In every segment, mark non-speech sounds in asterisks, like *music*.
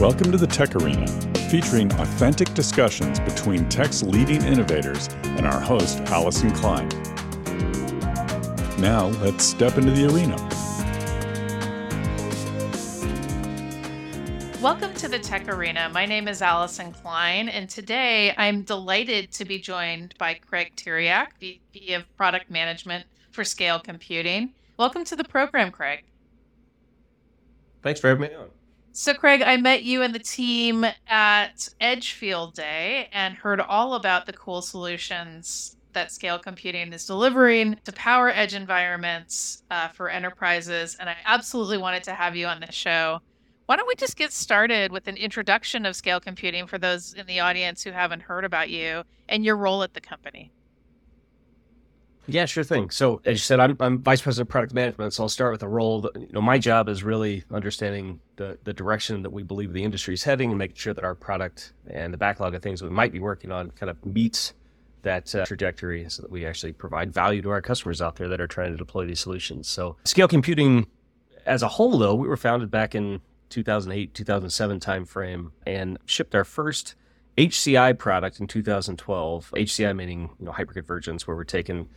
Welcome to the Tech Arena, featuring authentic discussions between tech's leading innovators and our host, Allyson Klein. Now, let's step into the arena. Welcome to the Tech Arena. My name is Allyson Klein, and today I'm delighted to be joined by Craig Theriac, VP of Product Management for Scale Computing. Welcome to the program, Craig. Thanks for having me on. So, Craig, I met you and the team at Edge Field Day and heard all about the cool solutions that Scale Computing is delivering to power edge environments uh, for enterprises. And I absolutely wanted to have you on the show. Why don't we just get started with an introduction of Scale Computing for those in the audience who haven't heard about you and your role at the company? Yeah, sure thing. So, as you said, I'm, I'm vice president of product management. So I'll start with a role that you know my job is really understanding the the direction that we believe the industry is heading and making sure that our product and the backlog of things we might be working on kind of meets that uh, trajectory, so that we actually provide value to our customers out there that are trying to deploy these solutions. So, scale computing as a whole, though, we were founded back in 2008 2007 timeframe and shipped our first HCI product in 2012. HCI meaning you know hyperconvergence, where we're taking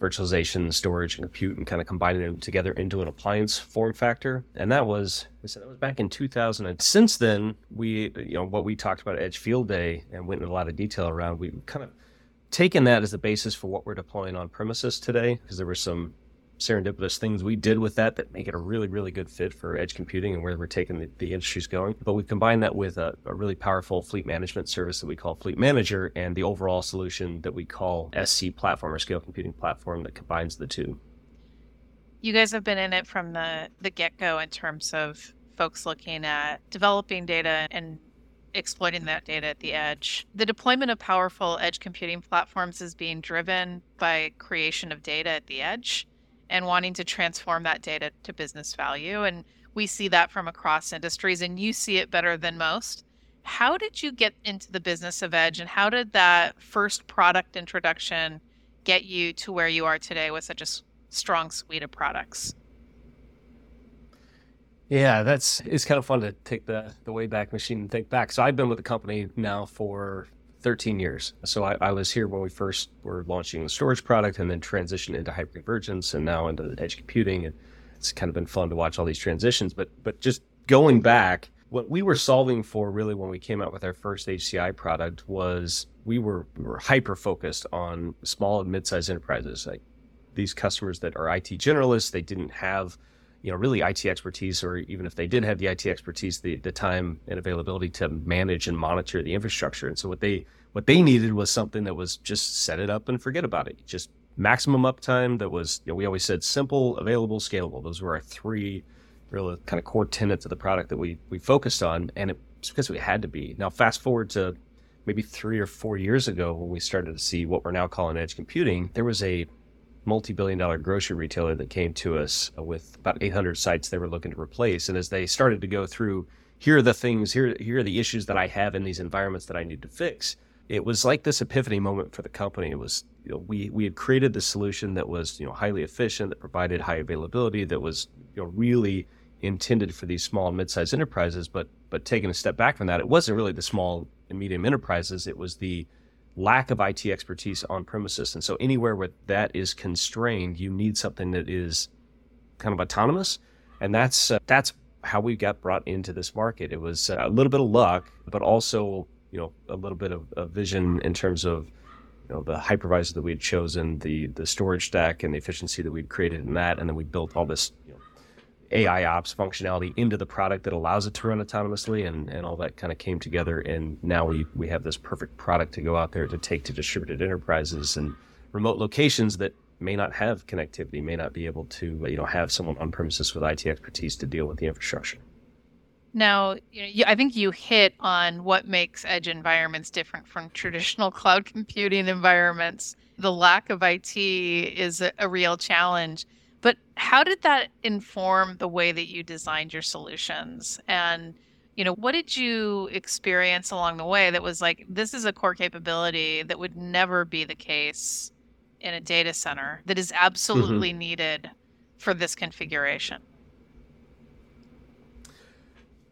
virtualization, storage, and compute, and kind of combining them together into an appliance form factor. And that was, we said, that was back in 2000. And since then, we, you know, what we talked about at Edge Field Day and went into a lot of detail around, we've kind of taken that as the basis for what we're deploying on premises today, because there were some serendipitous things we did with that that make it a really, really good fit for edge computing and where we're taking the, the industry's going. But we've combined that with a, a, really powerful fleet management service that we call Fleet Manager and the overall solution that we call SC Platform or Scale Computing Platform that combines the two. You guys have been in it from the, the get go in terms of folks looking at developing data and exploiting that data at the edge. The deployment of powerful edge computing platforms is being driven by creation of data at the edge and wanting to transform that data to business value. And we see that from across industries, and you see it better than most. How did you get into the business of Edge, and how did that first product introduction get you to where you are today with such a strong suite of products? Yeah, that's it's kind of fun to take the the way back machine and think back. So I've been with the company now for 13 years. So I, I, was here when we first were launching the storage product and then transitioned into hyperconvergence and now into edge computing. And it's kind of been fun to watch all these transitions. But but just going back, what we were solving for really when we came out with our first HCI product was we were we were hyper focused on small and mid-sized enterprises. Like these customers that are IT generalists, they didn't have you know, really IT expertise, or even if they did have the IT expertise, the, the time and availability to manage and monitor the infrastructure. And so what they what they needed was something that was just set it up and forget about it. Just maximum uptime that was, you know, we always said simple, available, scalable. Those were our three real kind of core tenets of the product that we we focused on. And it's because we had to be. Now fast forward to maybe three or four years ago when we started to see what we're now calling edge computing, there was a multi-billion dollar grocery retailer that came to us with about 800 sites they were looking to replace. And as they started to go through, here are the things, here, here are the issues that I have in these environments that I need to fix. It was like this epiphany moment for the company. It was, you know, we, we had created the solution that was, you know, highly efficient, that provided high availability, that was, you know, really intended for these small and mid-sized enterprises. But, but taking a step back from that, it wasn't really the small and medium enterprises. It was the, lack of IT expertise on premises. And so anywhere where that is constrained, you need something that is kind of autonomous. And that's uh, that's how we got brought into this market. It was uh, a little bit of luck, but also you know a little bit of, of vision in terms of you know the hypervisor that we had chosen, the the storage stack, and the efficiency that we'd created in that, and then we built all this AI ops functionality into the product that allows it to run autonomously and, and all that kind of came together and now we, we have this perfect product to go out there to take to distributed enterprises and remote locations that may not have connectivity may not be able to you know have someone on premises with IT expertise to deal with the infrastructure now, you know, I think you hit on what makes edge environments different from traditional cloud computing environments. The lack of IT is a, a real challenge. But how did that inform the way that you designed your solutions? And you know, what did you experience along the way that was like this is a core capability that would never be the case in a data center that is mm-hmm. absolutely mm-hmm. needed for this configuration?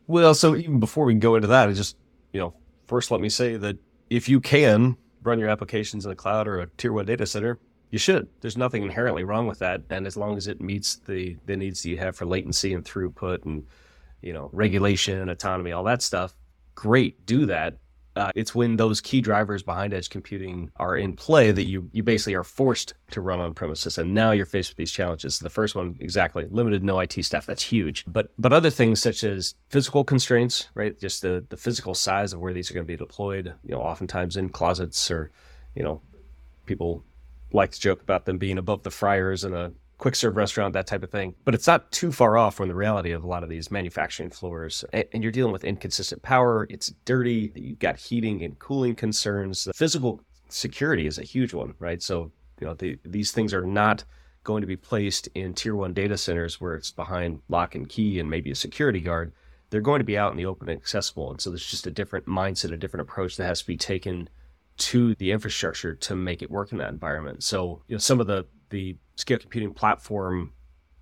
Well, so even before we go into that, I just, you know, first let me say that if you can run your applications in the cloud or a tier one data center, you should. There's nothing inherently wrong with that. And as long as it meets the, the needs that you have for latency and throughput and, you know, regulation, and autonomy, all that stuff, great, do that. Uh, it's when those key drivers behind edge computing are in play that you you basically are forced to run on premises, and now you're faced with these challenges. The first one, exactly, limited no IT staff. That's huge. But but other things such as physical constraints, right? Just the the physical size of where these are going to be deployed. You know, oftentimes in closets or, you know, people like to joke about them being above the fryers in a quick serve restaurant, that type of thing. But it's not too far off from the reality of a lot of these manufacturing floors. And, you're dealing with inconsistent power. It's dirty. You've got heating and cooling concerns. The physical security is a huge one, right? So, you know, the, these things are not going to be placed in tier one data centers where it's behind lock and key and maybe a security guard. They're going to be out in the open and accessible. And so there's just a different mindset, a different approach that has to be taken to the infrastructure to make it work in that environment. So, you know, some of the the scale computing platform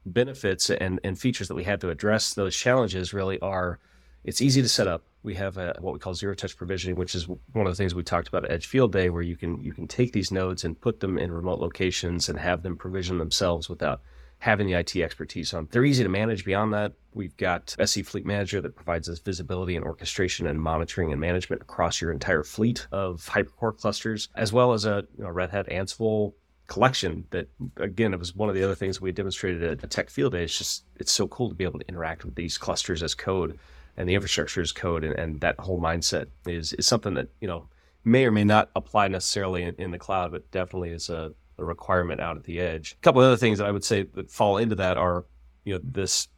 benefits and, and features that we had to address those challenges really are it's easy to set up. We have a, what we call zero touch provisioning, which is one of the things we talked about at Edge Field Day, where you can you can take these nodes and put them in remote locations and have them provision themselves without having the IT expertise on. They're easy to manage beyond that. We've got SC Fleet Manager that provides us visibility and orchestration and monitoring and management across your entire fleet of hypercore clusters, as well as a you know, Red Hat Ansible collection that again it was one of the other things we demonstrated at tech field day it's just it's so cool to be able to interact with these clusters as code and the infrastructure as code and, and that whole mindset is is something that you know may or may not apply necessarily in, in the cloud but definitely is a, a, requirement out at the edge a couple of other things that i would say that fall into that are you know this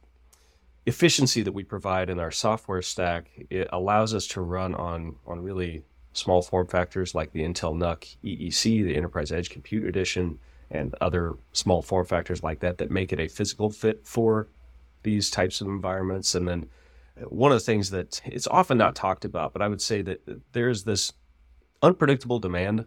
efficiency that we provide in our software stack it allows us to run on on really small form factors like the Intel NUC EEC, the Enterprise Edge Compute Edition, and other small form factors like that that make it a physical fit for these types of environments. And then uh, one of the things that it's often not talked about, but I would say that uh, there's this unpredictable demand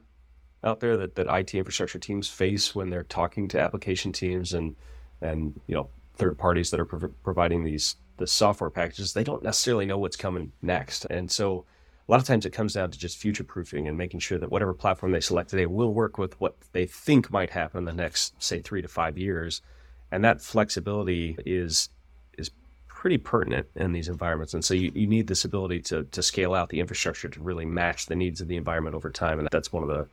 out there that, that IT infrastructure teams face when they're talking to application teams and and you know third parties that are pro- providing these the software packages. They don't necessarily know what's coming next, and so a lot of times it comes down to just future proofing and making sure that whatever platform they select today will work with what they think might happen in the next, say, three to five years. And that flexibility is is pretty pertinent in these environments. And so you, you need this ability to to scale out the infrastructure to really match the needs of the environment over time. And that's one of the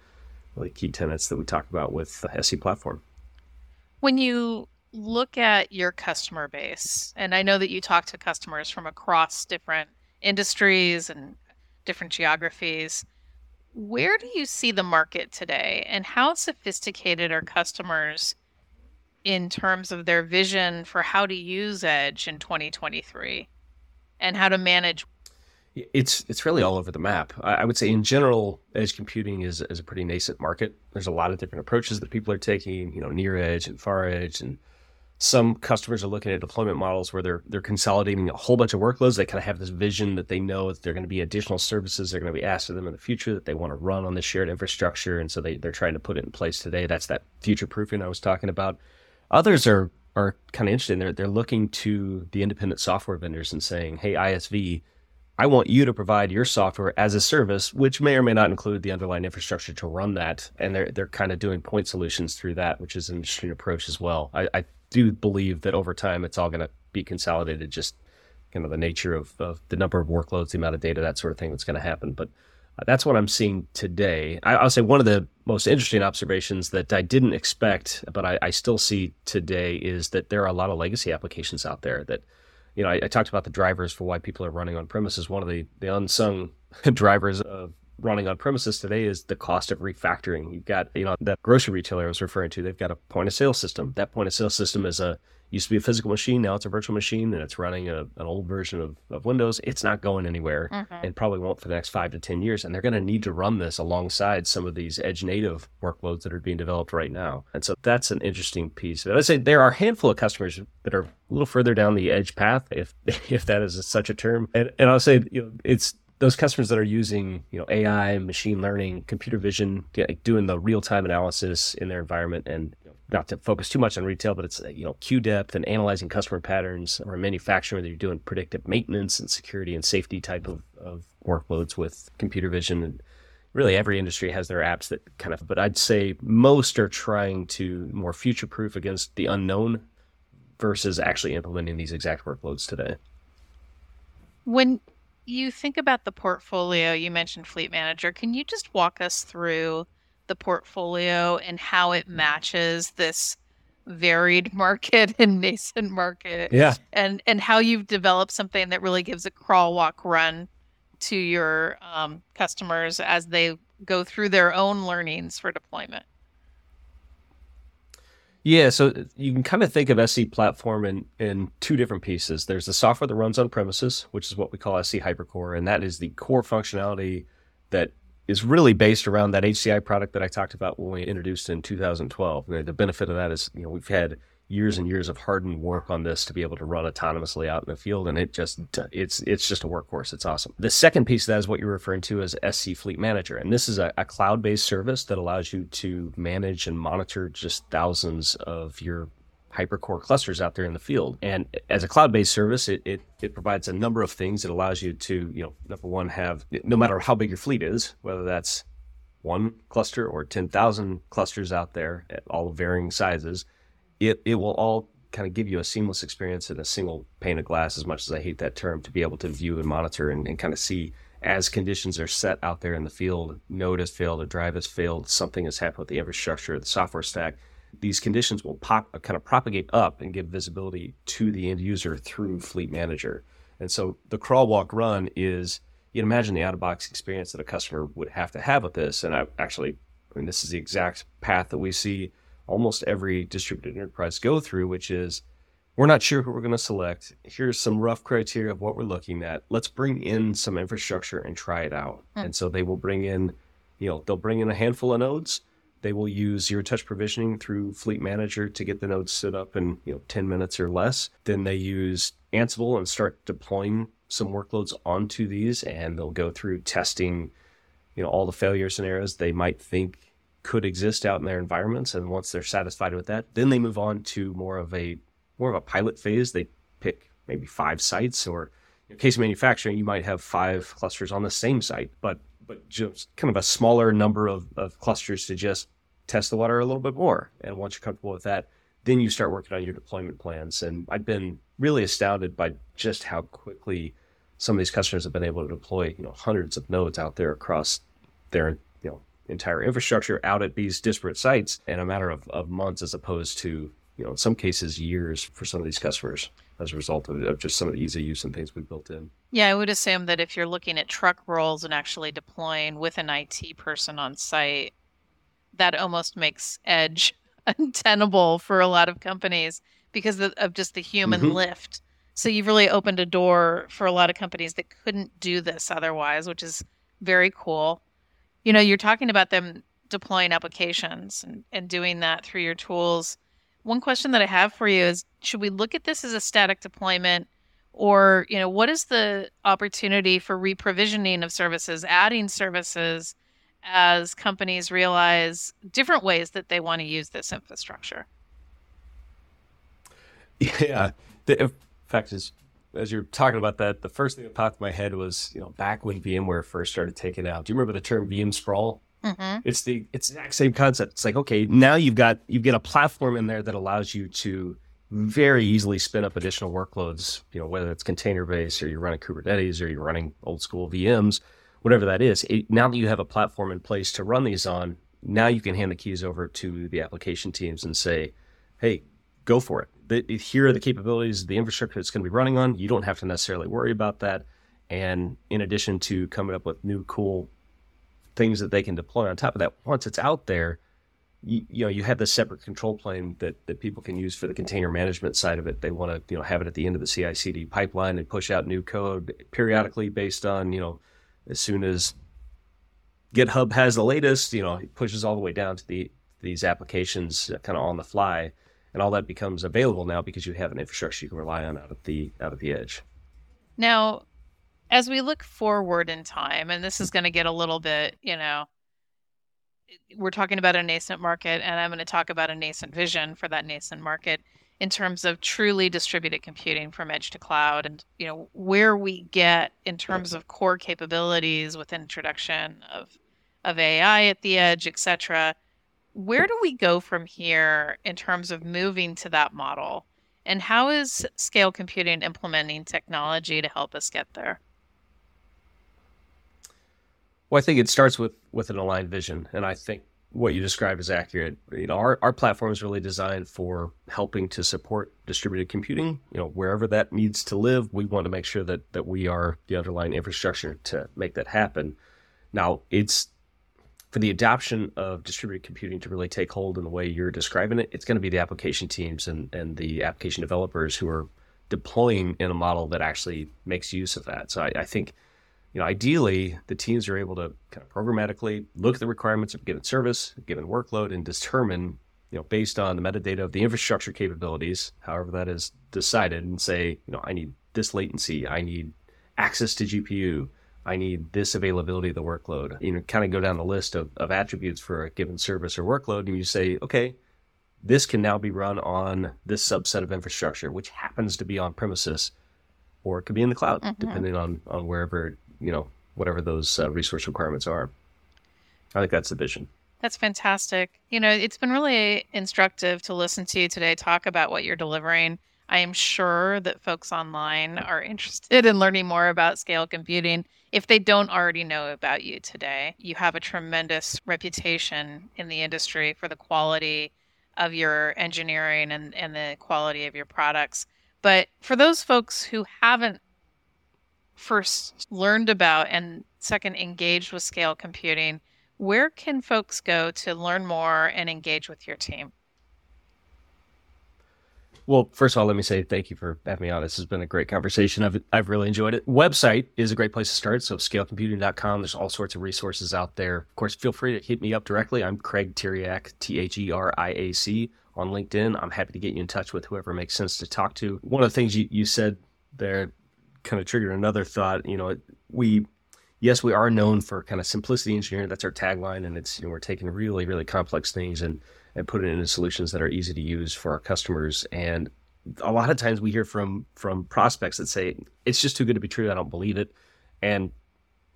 really key tenets that we talk about with the SC platform. When you look at your customer base, and I know that you talk to customers from across different industries and different geographies. Where do you see the market today, and how sophisticated are customers in terms of their vision for how to use Edge in 2023 and how to manage? It's it's really all over the map. I would say in general, edge computing is, is a pretty nascent market. There's a lot of different approaches that people are taking, you know, near edge and far edge and some customers are looking at deployment models where they're they're consolidating a whole bunch of workloads. They kind of have this vision that they know that there are going to be additional services that are going to be asked of them in the future that they want to run on the shared infrastructure, and so they they're trying to put it in place today. That's that future proofing I was talking about. Others are are kind of interested. They're they're looking to the independent software vendors and saying, "Hey, ISV, I want you to provide your software as a service, which may or may not include the underlying infrastructure to run that." And they're they're kind of doing point solutions through that, which is an interesting approach as well. I, I do believe that over time it's all going to be consolidated, just kind of the nature of, of, the number of workloads, the amount of data, that sort of thing that's going to happen. But uh, that's what I'm seeing today. I, will say one of the most interesting observations that I didn't expect, but I, I, still see today is that there are a lot of legacy applications out there that, you know, I, I talked about the drivers for why people are running on premises. One of the, the unsung *laughs* drivers of running on premises today is the cost of refactoring. You've got, you know, that grocery retailer I was referring to, they've got a point of sale system. That point of sale system is a used to be a physical machine, now it's a virtual machine and it's running a, an old version of, of Windows. It's not going anywhere mm-hmm. and probably won't for the next five to 10 years. And they're going to need to run this alongside some of these edge native workloads that are being developed right now. And so that's an interesting piece. I'd say there are a handful of customers that are a little further down the edge path, if *laughs* if that is such a term. And, and I'll say, you know, it's those customers that are using you know AI, machine learning, computer vision, doing the real time analysis in their environment, and not to focus too much on retail, but it's you know queue depth and analyzing customer patterns, or manufacturing where you're doing predictive maintenance and security and safety type of, of workloads with computer vision. And really, every industry has their apps that kind of. But I'd say most are trying to more future proof against the unknown versus actually implementing these exact workloads today. When you think about the portfolio, you mentioned Fleet Manager. Can you just walk us through the portfolio and how it matches this varied *laughs* market and nascent market? Yeah. And and how you've developed something that really gives a crawl, walk, run to your um, customers as they go through their own learnings for deployment. Yeah, so you can kind of think of SC platform in, in two different pieces. There's the software that runs on premises, which is what we call SC Hypercore, and that is the core functionality that is really based around that HCI product that I talked about when we introduced in 2012. The benefit of that is, you know, we've had years and years of hardened work on this to be able to run autonomously out in the field and it just it's it's just a workhorse it's awesome the second piece of that is what you're referring to as sc fleet manager and this is a, a cloud-based service that allows you to manage and monitor just thousands of your hypercore clusters out there in the field. And as a cloud-based service it, it, it provides a number of things. It allows you to you know number one have no matter how big your fleet is whether that's one cluster or 10,000 clusters out there at all varying sizes it it will all kind of give you a seamless experience in a single pane of glass as much as I hate that term to be able to view and monitor and, and kind of see as conditions are set out there in the field, node has failed, a drive has failed, something has happened with the infrastructure, the software stack. These conditions will pop kind of propagate up and give visibility to the end user through Fleet Manager. And so the crawl, walk, run is you can imagine the out of box experience that a customer would have to have with this. And I actually, I mean, this is the exact path that we see almost every distributed enterprise go through, which is we're not sure who we're going to select. Here's some rough criteria of what we're looking at. Let's bring in some infrastructure and try it out. Hmm. And so they will bring in, you know, they'll bring in a handful of nodes. They will use zero touch provisioning through Fleet Manager to get the nodes stood up in, you know, 10 minutes or less. Then they use Ansible and start deploying some workloads onto these and they'll go through testing, you know, all the failure scenarios they might think could exist out in their environments. And once they're satisfied with that, then they move on to more of a more of a pilot phase. They pick maybe five sites, or in case of manufacturing, you might have five clusters on the same site, but but just kind of a smaller number of, of clusters to just test the water a little bit more. And once you're comfortable with that, then you start working on your deployment plans. And I've been really astounded by just how quickly some of these customers have been able to deploy, you know, hundreds of nodes out there across their you know entire infrastructure out at these disparate sites in a matter of, of months as opposed to you know in some cases years for some of these customers as a result of, of, just some of the easy use and things we built in yeah i would assume that if you're looking at truck rolls and actually deploying with an it person on site that almost makes edge *laughs* untenable for a lot of companies because of, of just the human mm-hmm. lift so you've really opened a door for a lot of companies that couldn't do this otherwise which is very cool you know, you're talking about them deploying applications and, and doing that through your tools. One question that I have for you is should we look at this as a static deployment or, you know, what is the opportunity for reprovisioning of services, adding services as companies realize different ways that they want to use this infrastructure? Yeah. The fact is as you're talking about that, the first thing that popped in my head was, you know, back when VMware first started taking out. Do you remember the term VM sprawl? Mm-hmm. It's the it's exact same concept. It's like, okay, now you've got you've got a platform in there that allows you to very easily spin up additional workloads. You know, whether it's container based or you're running Kubernetes or you're running old school VMs, whatever that is. It, now that you have a platform in place to run these on, now you can hand the keys over to the application teams and say, hey, go for it the, here are the capabilities, the infrastructure it's going to be running on. You don't have to necessarily worry about that. And in addition to coming up with new cool things that they can deploy on top of that, once it's out there, you, you, know you have this separate control plane that, that people can use for the container management side of it. They want to you know have it at the end of the CI/CD pipeline and push out new code periodically based on you know as soon as GitHub has the latest, you know it pushes all the way down to the these applications kind of on the fly and all that becomes available now because you have an infrastructure you can rely on out of the out of the edge. Now, as we look forward in time, and this is going to get a little bit, you know, we're talking about a nascent market, and I'm going to talk about a nascent vision for that nascent market in terms of truly distributed computing from edge to cloud and you know where we get in terms of core capabilities with introduction of of AI at the edge, etc. Where do we go from here in terms of moving to that model? And how is scale computing implementing technology to help us get there? Well, I think it starts with with an aligned vision, and I think what you described is accurate. You know, our, our platform is really designed for helping to support distributed computing. You know, wherever that needs to live, we want to make sure that that we are the underlying infrastructure to make that happen. Now, it's for the adoption of distributed computing to really take hold in the way you're describing it, it's going to be the application teams and, and the application developers who are deploying in a model that actually makes use of that. So I, I think you know, ideally, the teams are able to kind of programmatically look at the requirements of a given service, a given workload, and determine, you know, based on the metadata of the infrastructure capabilities, however that is decided, and say, you know, I need this latency, I need access to GPU, I need this availability of the workload. You know, kind of go down the list of, of attributes for a given service or workload, and you say, okay, this can now be run on this subset of infrastructure, which happens to be on premises, or it could be in the cloud, mm-hmm. depending on on wherever you know, whatever those uh, resource requirements are. I think that's the vision. That's fantastic. You know, it's been really instructive to listen to you today talk about what you're delivering. I am sure that folks online are interested in learning more about scale computing if they don't already know about you today. You have a tremendous reputation in the industry for the quality of your engineering and, and the quality of your products. But for those folks who haven't first learned about and second engaged with scale computing, where can folks go to learn more and engage with your team? Well, first of all, let me say thank you for having me on. This has been a great conversation. I've, I've really enjoyed it. Website is a great place to start. So scalecomputing.com. There's all sorts of resources out there. Of course, feel free to hit me up directly. I'm Craig Theriac, T-H-E-R-I-A-C on LinkedIn. I'm happy to get you in touch with whoever makes sense to talk to. One of the things you, you said there kind of triggered another thought. You know, we yes, we are known for kind of simplicity engineering. That's our tagline, and it's you know we're taking really really complex things and and putting it into solutions that are easy to use for our customers. And a lot of times we hear from from prospects that say it's just too good to be true. I don't believe it. And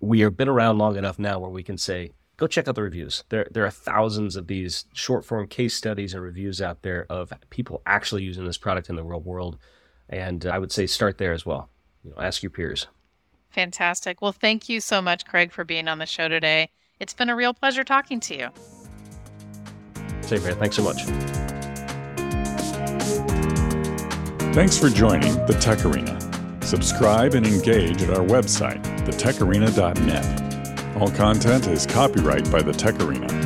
we have been around long enough now where we can say, go check out the reviews. There there are thousands of these short form case studies and reviews out there of people actually using this product in the real world. And I would say start there as well you know, ask your peers. Fantastic. Well, thank you so much, Craig, for being on the show today. It's been a real pleasure talking to you. Same here. Thanks so much. Thanks for joining the Tech Arena. Subscribe and engage at our website, thetecharena.net. All content is copyright by the Tech Arena.